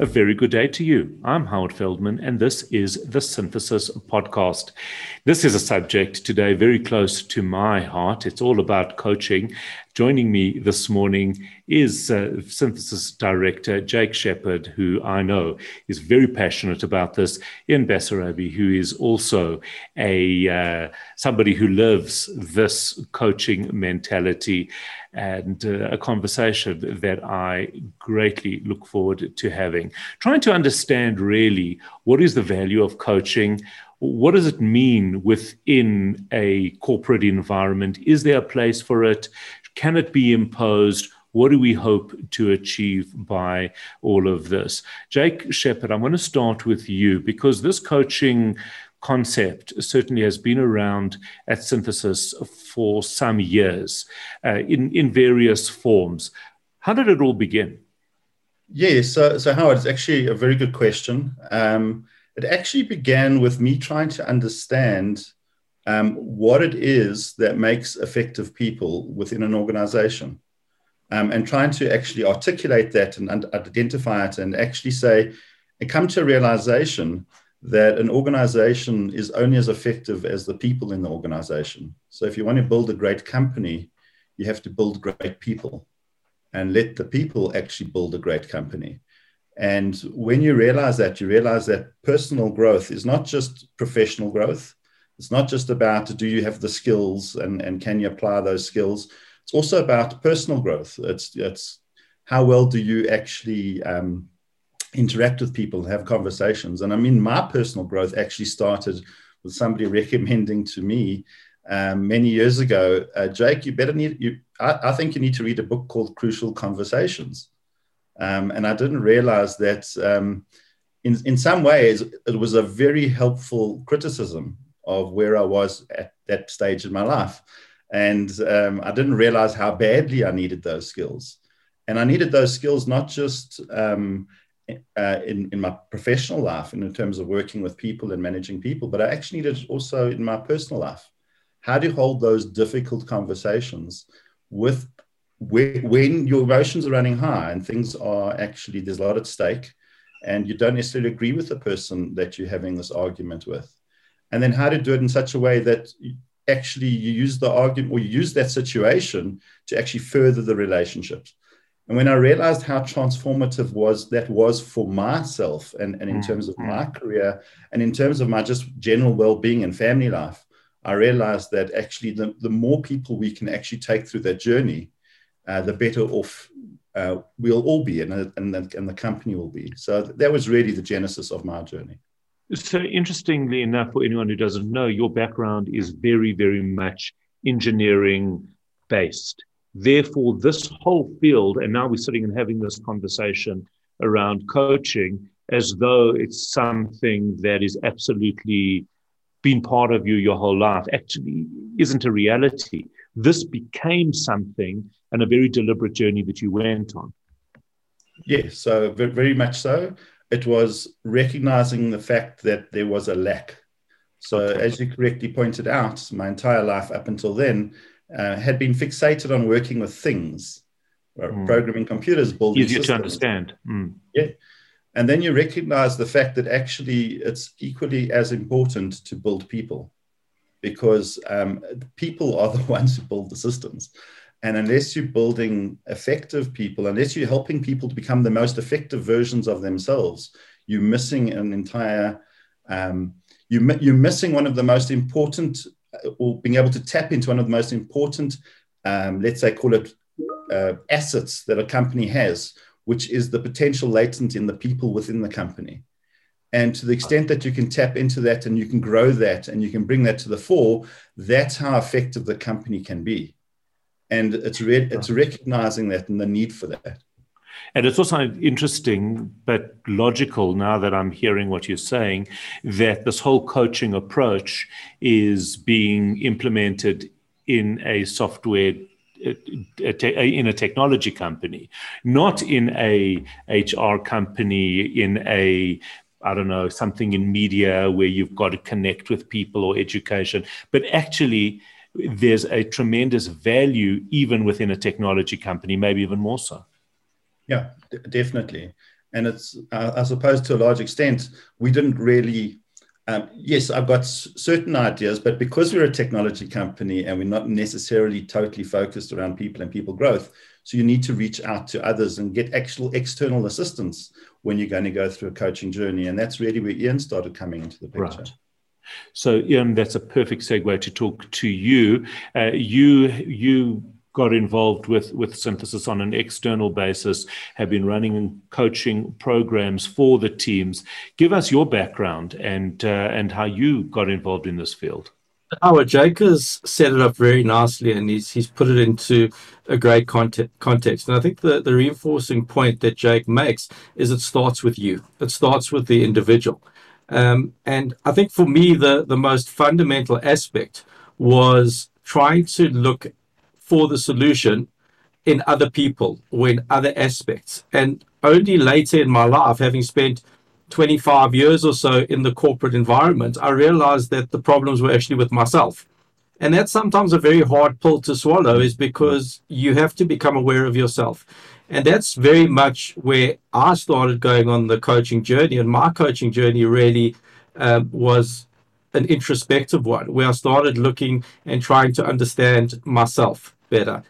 A very good day to you. I'm Howard Feldman, and this is the Synthesis Podcast. This is a subject today very close to my heart. It's all about coaching. Joining me this morning is uh, Synthesis Director Jake Shepherd, who I know is very passionate about this, Ian Bessarabia, who is also a uh, somebody who lives this coaching mentality and uh, a conversation that I greatly look forward to having. Trying to understand really what is the value of coaching. What does it mean within a corporate environment? Is there a place for it? Can it be imposed? What do we hope to achieve by all of this? Jake Shepherd, I'm going to start with you because this coaching concept certainly has been around at Synthesis for some years uh, in, in various forms. How did it all begin? Yes, so, Howard, it's actually a very good question. Um, it actually began with me trying to understand um, what it is that makes effective people within an organization um, and trying to actually articulate that and, and identify it and actually say and come to a realization that an organization is only as effective as the people in the organization. So if you want to build a great company, you have to build great people and let the people actually build a great company. And when you realize that, you realize that personal growth is not just professional growth. It's not just about do you have the skills and, and can you apply those skills. It's also about personal growth. It's, it's how well do you actually um, interact with people have conversations. And I mean, my personal growth actually started with somebody recommending to me um, many years ago, uh, Jake, you better need you. I, I, think you need to read a book called Crucial Conversations. Um, and I didn't realize that um, in, in some ways it was a very helpful criticism of where I was at that stage in my life. And um, I didn't realize how badly I needed those skills. And I needed those skills not just um, uh, in, in my professional life and in terms of working with people and managing people, but I actually needed it also in my personal life. How do you hold those difficult conversations with when your emotions are running high and things are actually there's a lot at stake and you don't necessarily agree with the person that you're having this argument with and then how to do it in such a way that actually you use the argument or you use that situation to actually further the relationships and when I realized how transformative was that was for myself and, and in mm-hmm. terms of my career and in terms of my just general well-being and family life, I realized that actually the, the more people we can actually take through that journey, uh, the better off uh, we'll all be and, and, the, and the company will be. So that was really the genesis of my journey. So interestingly enough, for anyone who doesn't know, your background is very, very much engineering based. Therefore, this whole field, and now we're sitting and having this conversation around coaching as though it's something that is absolutely been part of you your whole life, actually isn't a reality. This became something and a very deliberate journey that you went on. Yes, so very much so. It was recognizing the fact that there was a lack. So, okay. as you correctly pointed out, my entire life up until then, uh, had been fixated on working with things, mm. programming computers, building easier systems. to understand. Mm. Yeah, and then you recognize the fact that actually it's equally as important to build people, because um, people are the ones who build the systems. And unless you're building effective people, unless you're helping people to become the most effective versions of themselves, you're missing an entire. Um, you, you're missing one of the most important or being able to tap into one of the most important, um, let's say, call it uh, assets that a company has, which is the potential latent in the people within the company. And to the extent that you can tap into that and you can grow that and you can bring that to the fore, that's how effective the company can be. And it's, re- it's recognizing that and the need for that. And it's also interesting, but logical now that I'm hearing what you're saying, that this whole coaching approach is being implemented in a software in a technology company, not in a HR company, in a I don't know, something in media where you've got to connect with people or education, but actually there's a tremendous value even within a technology company, maybe even more so. Yeah, d- definitely. And it's, uh, I suppose, to a large extent, we didn't really. Um, yes, I've got s- certain ideas, but because we're a technology company and we're not necessarily totally focused around people and people growth, so you need to reach out to others and get actual external assistance when you're going to go through a coaching journey. And that's really where Ian started coming into the picture. Right. So, Ian, that's a perfect segue to talk to you. Uh, you you got involved with with synthesis on an external basis have been running and coaching programs for the teams give us your background and uh, and how you got involved in this field Howard Jake has set it up very nicely and he's he's put it into a great context. And I think the, the reinforcing point that Jake makes is it starts with you. It starts with the individual. Um, and I think for me the, the most fundamental aspect was trying to look for the solution in other people or in other aspects. And only later in my life, having spent 25 years or so in the corporate environment, I realized that the problems were actually with myself. And that's sometimes a very hard pill to swallow, is because you have to become aware of yourself. And that's very much where I started going on the coaching journey. And my coaching journey really um, was an introspective one, where I started looking and trying to understand myself better.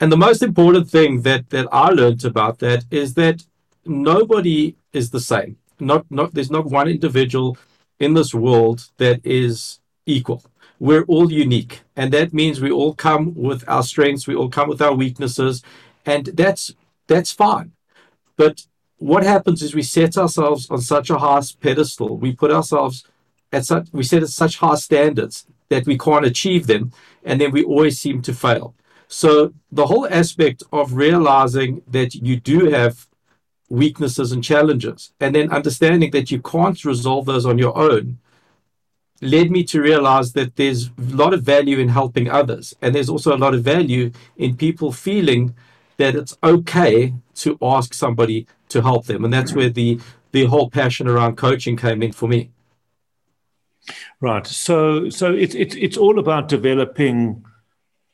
And the most important thing that that I learned about that is that nobody is the same. Not not there's not one individual in this world that is equal. We're all unique, and that means we all come with our strengths, we all come with our weaknesses, and that's that's fine. But what happens is we set ourselves on such a high pedestal, we put ourselves at such we set at such high standards that we can't achieve them, and then we always seem to fail. So the whole aspect of realizing that you do have weaknesses and challenges, and then understanding that you can't resolve those on your own, led me to realize that there's a lot of value in helping others. And there's also a lot of value in people feeling that it's okay to ask somebody to help them. And that's where the, the whole passion around coaching came in for me. Right. So so it's it's it's all about developing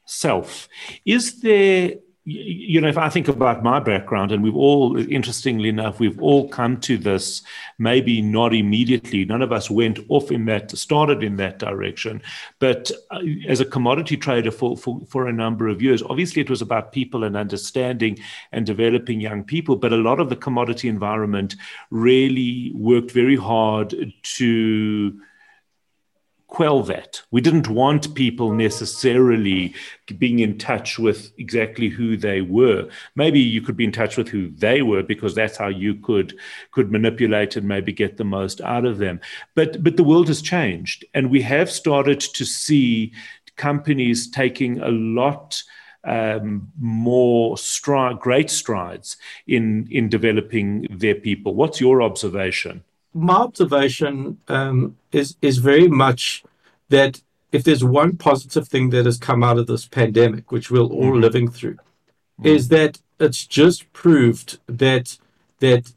self. Is there, you know, if I think about my background, and we've all, interestingly enough, we've all come to this maybe not immediately. None of us went off in that, started in that direction. But uh, as a commodity trader for, for, for a number of years, obviously it was about people and understanding and developing young people. But a lot of the commodity environment really worked very hard to quell that. We didn't want people necessarily being in touch with exactly who they were. Maybe you could be in touch with who they were because that's how you could could manipulate and maybe get the most out of them. But but the world has changed and we have started to see companies taking a lot um, more stride, great strides in in developing their people. What's your observation? My observation um, is is very much that if there's one positive thing that has come out of this pandemic, which we're all mm-hmm. living through, mm-hmm. is that it's just proved that that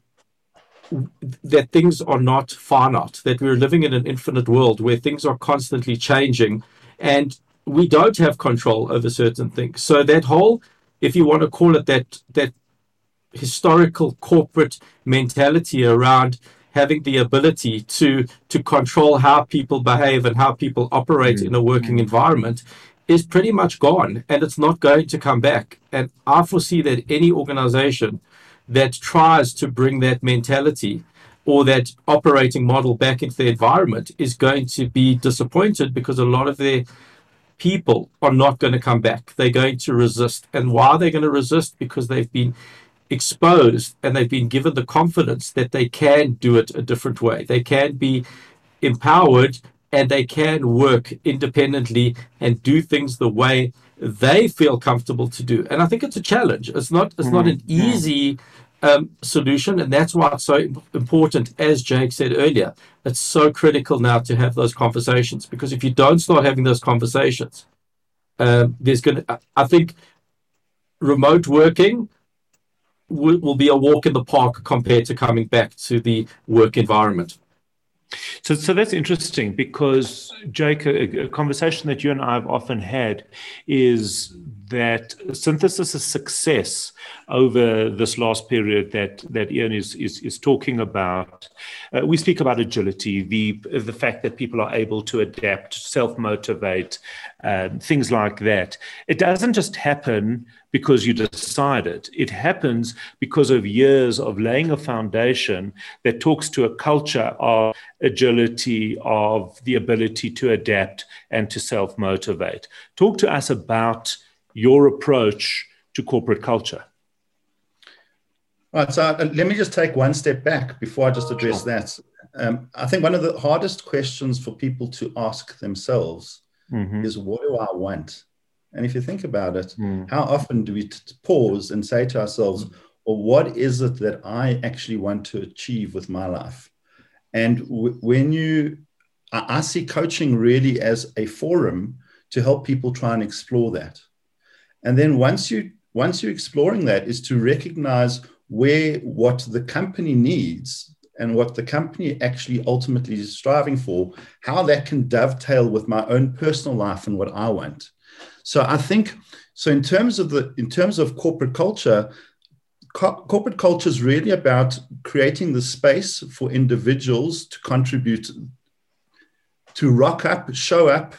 that things are not finite, that we're living in an infinite world where things are constantly changing, and we don't have control over certain things. So that whole, if you want to call it that that historical corporate mentality around having the ability to to control how people behave and how people operate mm. in a working mm. environment is pretty much gone and it's not going to come back and i foresee that any organization that tries to bring that mentality or that operating model back into the environment is going to be disappointed because a lot of their people are not going to come back they're going to resist and why are they going to resist because they've been exposed and they've been given the confidence that they can do it a different way. They can be empowered and they can work independently and do things the way they feel comfortable to do. And I think it's a challenge. It's not it's mm-hmm. not an mm-hmm. easy um, solution, and that's why it's so important. As Jake said earlier, it's so critical now to have those conversations because if you don't start having those conversations, um, there's going to. I think remote working will, will be a walk in the park compared to coming back to the work environment. So, so that's interesting because, Jake, a, a, conversation that you and I have often had is that synthesis' is success over this last period that, that Ian is, is, is talking about. Uh, we speak about agility, the, the fact that people are able to adapt, self motivate, um, things like that. It doesn't just happen because you decide it. It happens because of years of laying a foundation that talks to a culture of agility, of the ability to adapt and to self motivate. Talk to us about your approach to corporate culture. Right. So uh, let me just take one step back before I just address that. Um, I think one of the hardest questions for people to ask themselves mm-hmm. is, What do I want? And if you think about it, mm. how often do we t- pause and say to ourselves, Well, what is it that I actually want to achieve with my life? And w- when you, I, I see coaching really as a forum to help people try and explore that. And then once you once you're exploring that is to recognize where what the company needs and what the company actually ultimately is striving for, how that can dovetail with my own personal life and what I want. So I think so in terms of the in terms of corporate culture, co- corporate culture is really about creating the space for individuals to contribute to rock up, show up,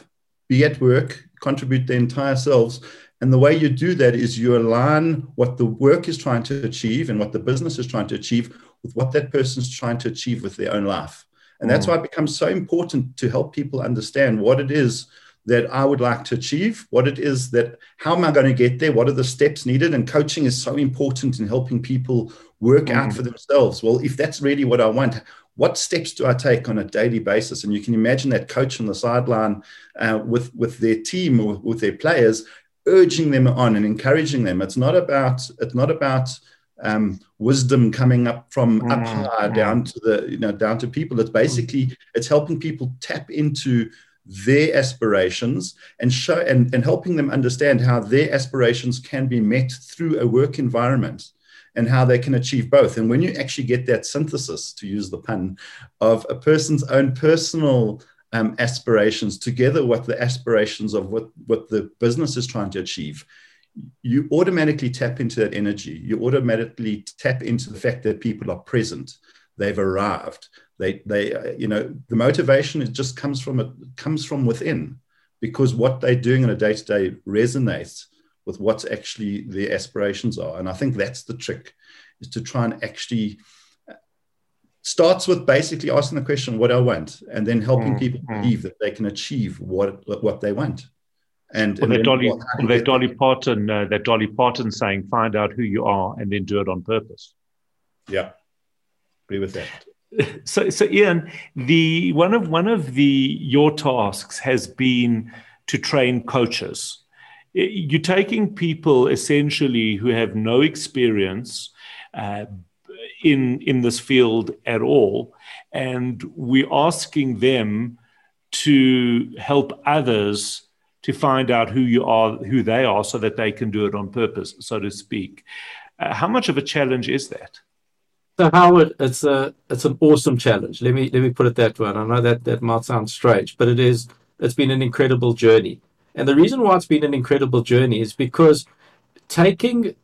be at work, contribute their entire selves and the way you do that is you align what the work is trying to achieve and what the business is trying to achieve with what that person's trying to achieve with their own life. And that's mm. why it becomes so important to help people understand what it is that I would like to achieve, what it is that, how am I going to get there? What are the steps needed? And coaching is so important in helping people work mm. out for themselves. Well, if that's really what I want, what steps do I take on a daily basis? And you can imagine that coach on the sideline uh, with, with their team or with their players urging them on and encouraging them. It's not about it's not about um, wisdom coming up from mm, up high mm. down to the you know down to people. It's basically it's helping people tap into their aspirations and show and, and helping them understand how their aspirations can be met through a work environment and how they can achieve both. And when you actually get that synthesis, to use the pun, of a person's own personal um, aspirations together with the aspirations of what, what the business is trying to achieve, you automatically tap into that energy. You automatically tap into the fact that people are present. They've arrived. They, they, uh, you know, the motivation it just comes from it comes from within, because what they're doing on a day to day resonates with what's actually their aspirations are. And I think that's the trick, is to try and actually starts with basically asking the question, what I want, and then helping mm, people mm. believe that they can achieve what what they want. And, well, and that Dolly, well, that Dolly Parton, uh, that Dolly Parton saying, find out who you are and then do it on purpose. Yeah, agree with that. So, so Ian, the one of one of the your tasks has been to train coaches. You're taking people essentially who have no experience, uh, in in this field at all, and we're asking them to help others to find out who you are, who they are, so that they can do it on purpose, so to speak. Uh, how much of a challenge is that? So Howard, it's a it's an awesome challenge. Let me let me put it that way. And I know that that might sound strange, but it is. It's been an incredible journey, and the reason why it's been an incredible journey is because taking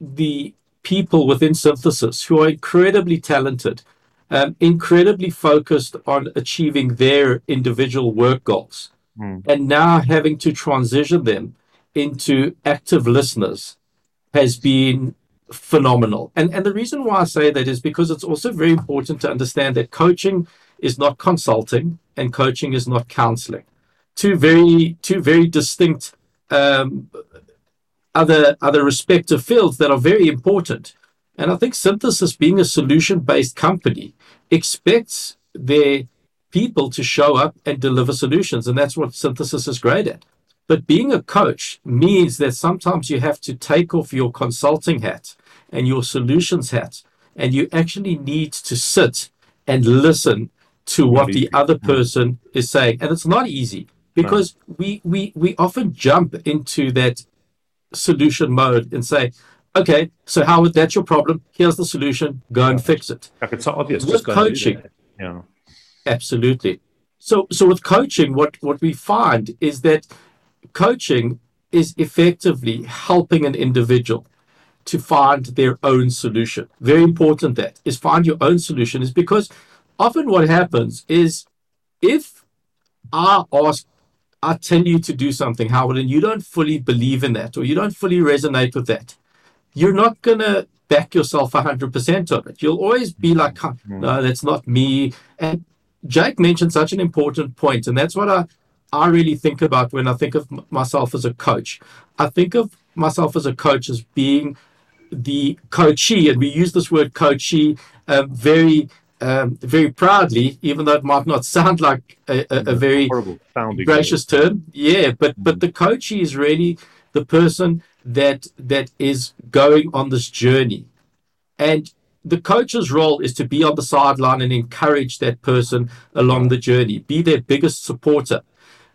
the people within synthesis who are incredibly talented, um, incredibly focused on achieving their individual work goals, mm. and now having to transition them into active listeners has been phenomenal. And and the reason why I say that is because it's also very important to understand that coaching is not consulting and coaching is not counseling. Two very two very distinct um, other other respective fields that are very important. And I think Synthesis, being a solution-based company, expects their people to show up and deliver solutions, and that's what Synthesis is great at. But being a coach means that sometimes you have to take off your consulting hat and your solutions hat, and you actually need to sit and listen to what the other person is saying. And it's not easy because we we we often jump into that solution mode and say, okay, so Howard, that's your problem. Here's the solution. Go and fix it. Like it's so obvious. With coaching, yeah. Absolutely. So, so with coaching, what, what we find is that coaching is effectively helping an individual to find their own solution. Very important that is find your own solution is because often what happens is if I ask, I tell you to do something, Howard, and you don't fully believe in that or you don't fully resonate with that, you're not going to back yourself 100% of it. You'll always be like, mm. no, that's not me. And Jake mentioned such an important point, and that's what I, I really think about when I think of myself as a coach. I think of myself as a coach as being the coachee, and we use this word coachee um, very, um, very proudly, even though it might not sound like a, a, a very gracious term. Yeah, but but mm. the coachee is really the person that that is going on this journey, and the coach's role is to be on the sideline and encourage that person along the journey, be their biggest supporter,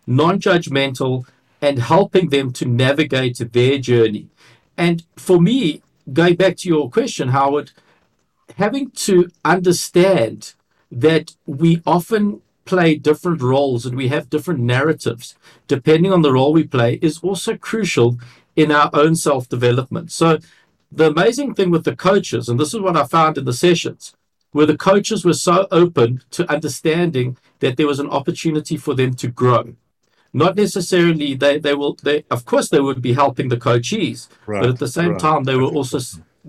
non judgmental, and helping them to navigate their journey. And for me, going back to your question, Howard, having to understand that we often play different roles and we have different narratives depending on the role we play is also crucial in our own self development. So, the amazing thing with the coaches, and this is what I found in the sessions, where the coaches were so open to understanding that there was an opportunity for them to grow. Not necessarily they, they will they of course they would be helping the coachees, right, but at the same right. time they were also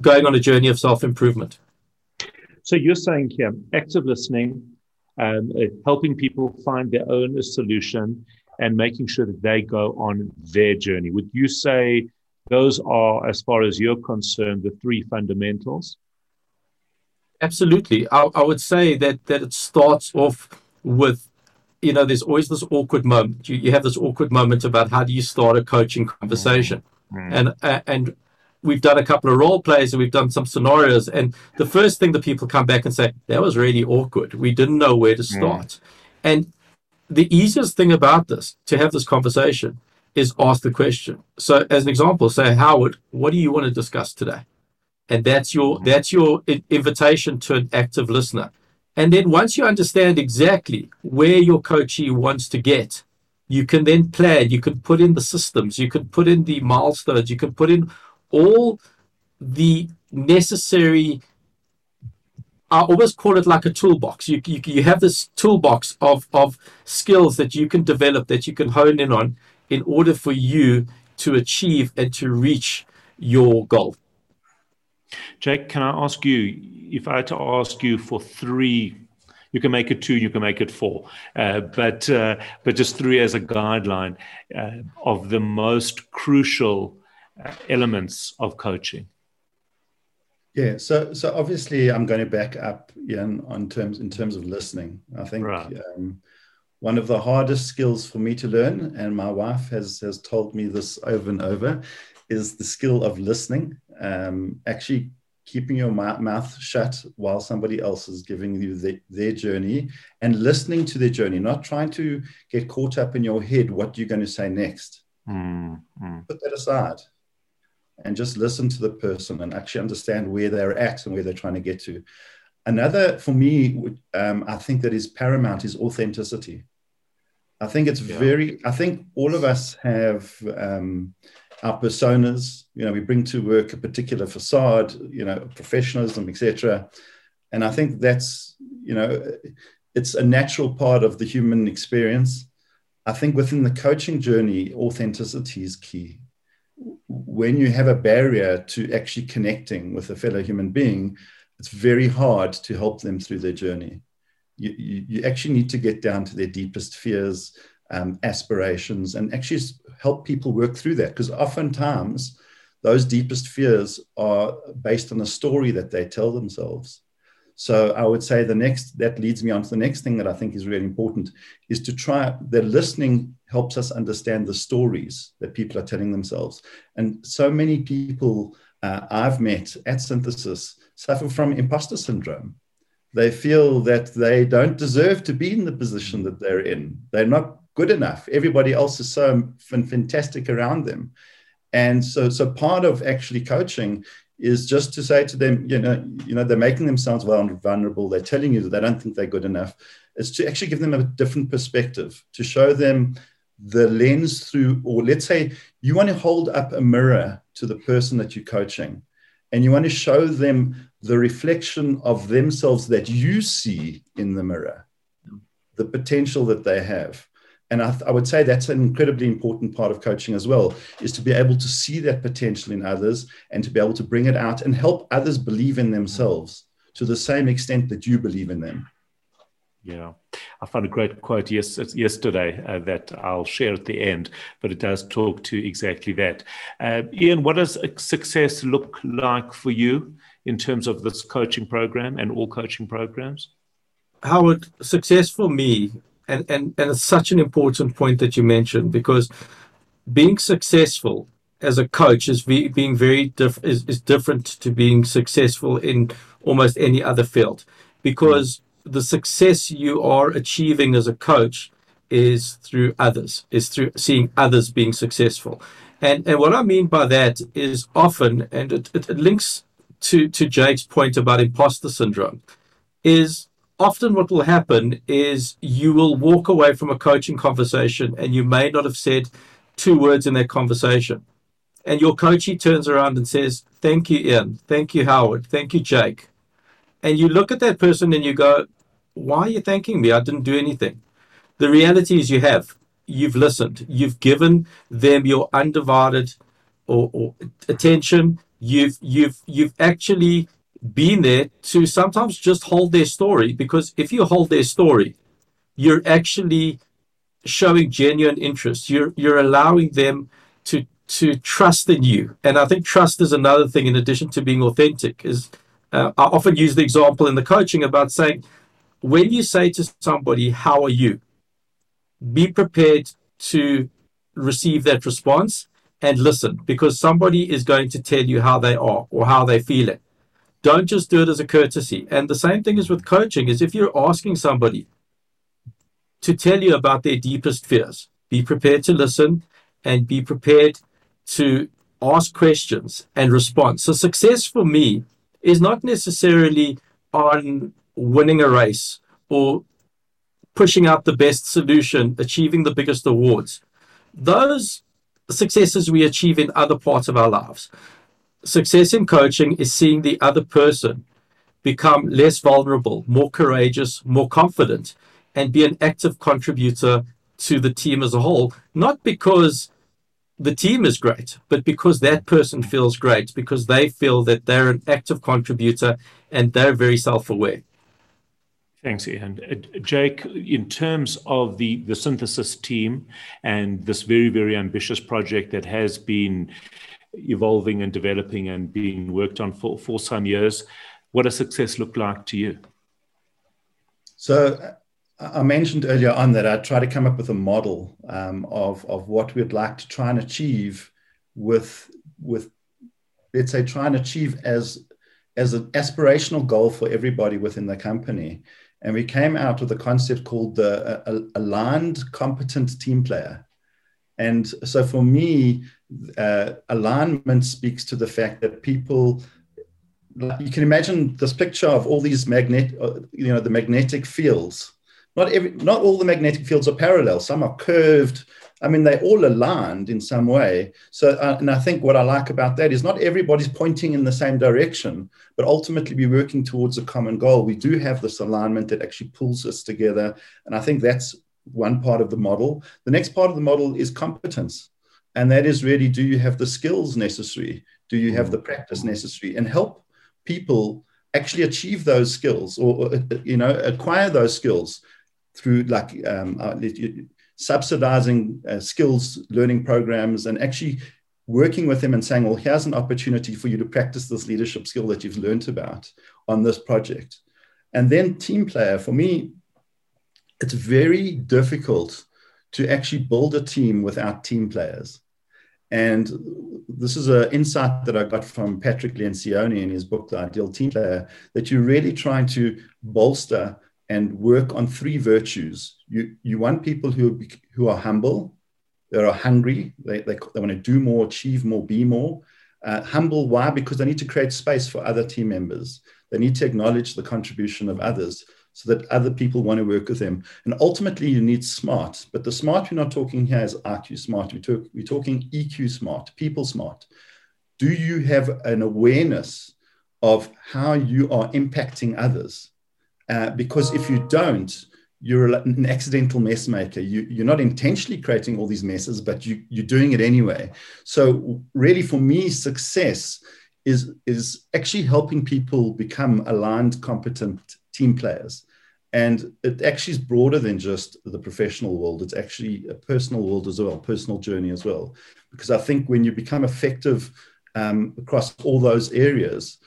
going on a journey of self-improvement. So you're saying here active listening, um, uh, helping people find their own solution and making sure that they go on their journey. Would you say those are, as far as you're concerned, the three fundamentals. Absolutely. I, I would say that that it starts off with, you know, there's always this awkward moment. You, you have this awkward moment about how do you start a coaching conversation, mm. and uh, and we've done a couple of role plays and we've done some scenarios, and the first thing that people come back and say that was really awkward. We didn't know where to mm. start, mm. and the easiest thing about this to have this conversation is ask the question. So, as an example, say, Howard, what do you want to discuss today? And that's your mm-hmm. that's your invitation to an active listener. And then once you understand exactly where your coachee wants to get, you can then plan. You can put in the systems. You can put in the milestones. You can put in all the necessary I always call it like a toolbox. You, you, you have this toolbox of, of skills that you can develop, that you can hone in on, in order for you to achieve and to reach your goal. Jake, can I ask you if I had to ask you for three? You can make it two, you can make it four, uh, but uh, but just three as a guideline uh, of the most crucial uh, elements of coaching. Yeah, so so obviously I'm going to back up Ian on terms in terms of listening. I think right. um, one of the hardest skills for me to learn, and my wife has has told me this over and over, is the skill of listening. Um, actually, keeping your mouth shut while somebody else is giving you the, their journey and listening to their journey, not trying to get caught up in your head what you're going to say next. Mm, mm. Put that aside and just listen to the person and actually understand where they're at and where they're trying to get to. Another, for me, um, I think that is paramount is authenticity. I think it's yeah. very, I think all of us have um, our personas, you know, we bring to work a particular facade, you know, professionalism, etc. And I think that's, you know, it's a natural part of the human experience. I think within the coaching journey, authenticity is key. When you have a barrier to actually connecting with a fellow human being, it's very hard to help them through their journey you, you, you actually need to get down to their deepest fears, um, aspirations, and actually help people work through that. Because oftentimes, those deepest fears are based on a story that they tell themselves. So I would say the next that leads me on to the next thing that I think is really important is to try the listening helps us understand the stories that people are telling themselves. And so many people uh, I've met at Synthesis suffer from imposter syndrome they feel that they don't deserve to be in the position that they're in. They're not good enough. Everybody else is so fantastic around them. And so, so part of actually coaching is just to say to them, you know, you know, they're making themselves vulnerable. They're telling you that they don't think they're good enough. is to actually give them a different perspective, to show them the lens through, or let's say you want to hold up a mirror to the person that you're coaching, and you want to show them the reflection of themselves that you see in the mirror, the potential that they have. And I, th- I, would say that's an incredibly important part of coaching as well, is to be able to see that potential in others and to be able to bring it out and help others believe in themselves to the same extent that you believe in them. Yeah, I found a great quote yes, yesterday uh, that I'll share at the end, but it does talk to exactly that. Uh, Ian, what does success look like for you in terms of this coaching program and all coaching programs? Howard, success for me, and, and, and it's such an important point that you mentioned because being successful as a coach is ve- being very diff- is, is different to being successful in almost any other field because the success you are achieving as a coach is through others, is through seeing others being successful. And, and what I mean by that is often, and it, it, it links to, to Jake's point about imposter syndrome, is often what will happen is you will walk away from a coaching conversation and you may not have said two words in that conversation. And your coachee turns around and says, Thank you, Ian. Thank you, Howard. Thank you, Jake. And you look at that person and you go, Why are you thanking me? I didn't do anything. The reality is you have. You've listened. You've given them your undivided or, or attention. You've you've you've actually been there to sometimes just hold their story because if you hold their story, you're actually showing genuine interest. You're you're allowing them to to trust in you. And I think trust is another thing in addition to being authentic is uh, I often use the example in the coaching about saying, when you say to somebody, How are you? Be prepared to receive that response and listen because somebody is going to tell you how they are or how they're feeling. Don't just do it as a courtesy. And the same thing is with coaching is if you're asking somebody to tell you about their deepest fears, be prepared to listen and be prepared to ask questions and respond. So success for me is not necessarily on winning a race or pushing out the best solution, achieving the biggest awards. Those successes we achieve in other parts of our lives. Success in coaching is seeing the other person become less vulnerable, more courageous, more confident, and be an active contributor to the team as a whole, not because the team is great, but because that person feels great, because they feel that they're an active contributor and they're very self aware. Thanks, Ian. Uh, Jake, in terms of the, the synthesis team and this very, very ambitious project that has been evolving and developing and being worked on for, for some years, what does success look like to you? So, I mentioned earlier on that I try to come up with a model um, of, of what we'd like to try and achieve with, with let's say, try and achieve as, as an aspirational goal for everybody within the company. And we came out with a concept called the uh, aligned competent team player. And so for me, uh, alignment speaks to the fact that people you can imagine this picture of all these magnet uh, you know the magnetic fields. Not every not all the magnetic fields are parallel. Some are curved. I mean they all aligned in some way. So uh, and i think what i like about that is not everybody's pointing in the same direction but ultimately we're working towards a common goal. We do have this alignment that actually pulls us together. And i think that's one part of the model. The next part of the model is competence and that is really do you have the skills necessary do you have the practice necessary and help people actually achieve those skills or, or you know acquire those skills through like um, uh, subsidizing uh, skills learning programs and actually working with them and saying, well, here's an opportunity for you to practice this leadership skill that you've learned about on this project. And then team player, for me, it's very difficult to actually build a team without team players. And this is an insight that I got from Patrick Lencioni in his book, The Ideal Team Player, that you're really trying to bolster and work on three virtues. You, you want people who, who are humble, they are hungry, they, they, they want to do more, achieve more, be more. Uh, humble, why? Because they need to create space for other team members. They need to acknowledge the contribution of others. So that other people want to work with them. And ultimately, you need smart. But the smart we're not talking here is IQ smart. We talk, we're talking EQ smart, people smart. Do you have an awareness of how you are impacting others? Uh, because if you don't, you're an accidental mess maker. You, you're not intentionally creating all these messes, but you, you're doing it anyway. So, really, for me, success is, is actually helping people become aligned, competent team players. And it actually is broader than just the professional world. It's actually a personal world as well, personal journey as well. Because I think when you become effective um, across all those areas,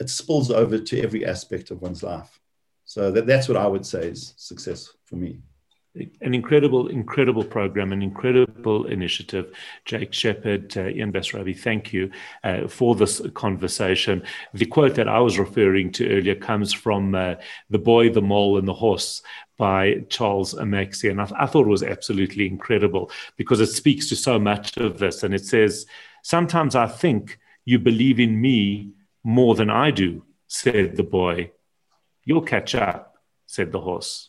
it spills over to every aspect of one's life. So that, that's what I would say is success for me an incredible, incredible program, an incredible initiative. Jake Shepherd, uh, Ian Bessarabia, thank you uh, for this conversation. The quote that I was referring to earlier comes from uh, The Boy, the Mole, and the Horse by Charlie Mackesy. And I, I thought it was absolutely incredible because it speaks to so much of this. And it says, Sometimes I think you believe in me more than I do, said the boy. You'll catch up, said the horse.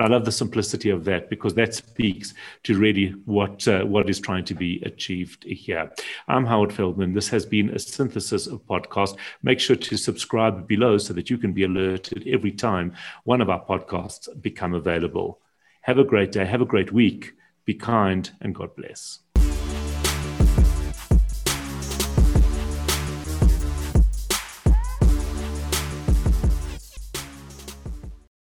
I love the simplicity of that because that speaks to really what uh, what is trying to be achieved here. I'm Howard Feldman. This has been a synthesis of podcast. Make sure to subscribe below so that you can be alerted every time one of our podcasts become available. Have a great day. Have a great week. Be kind and God bless.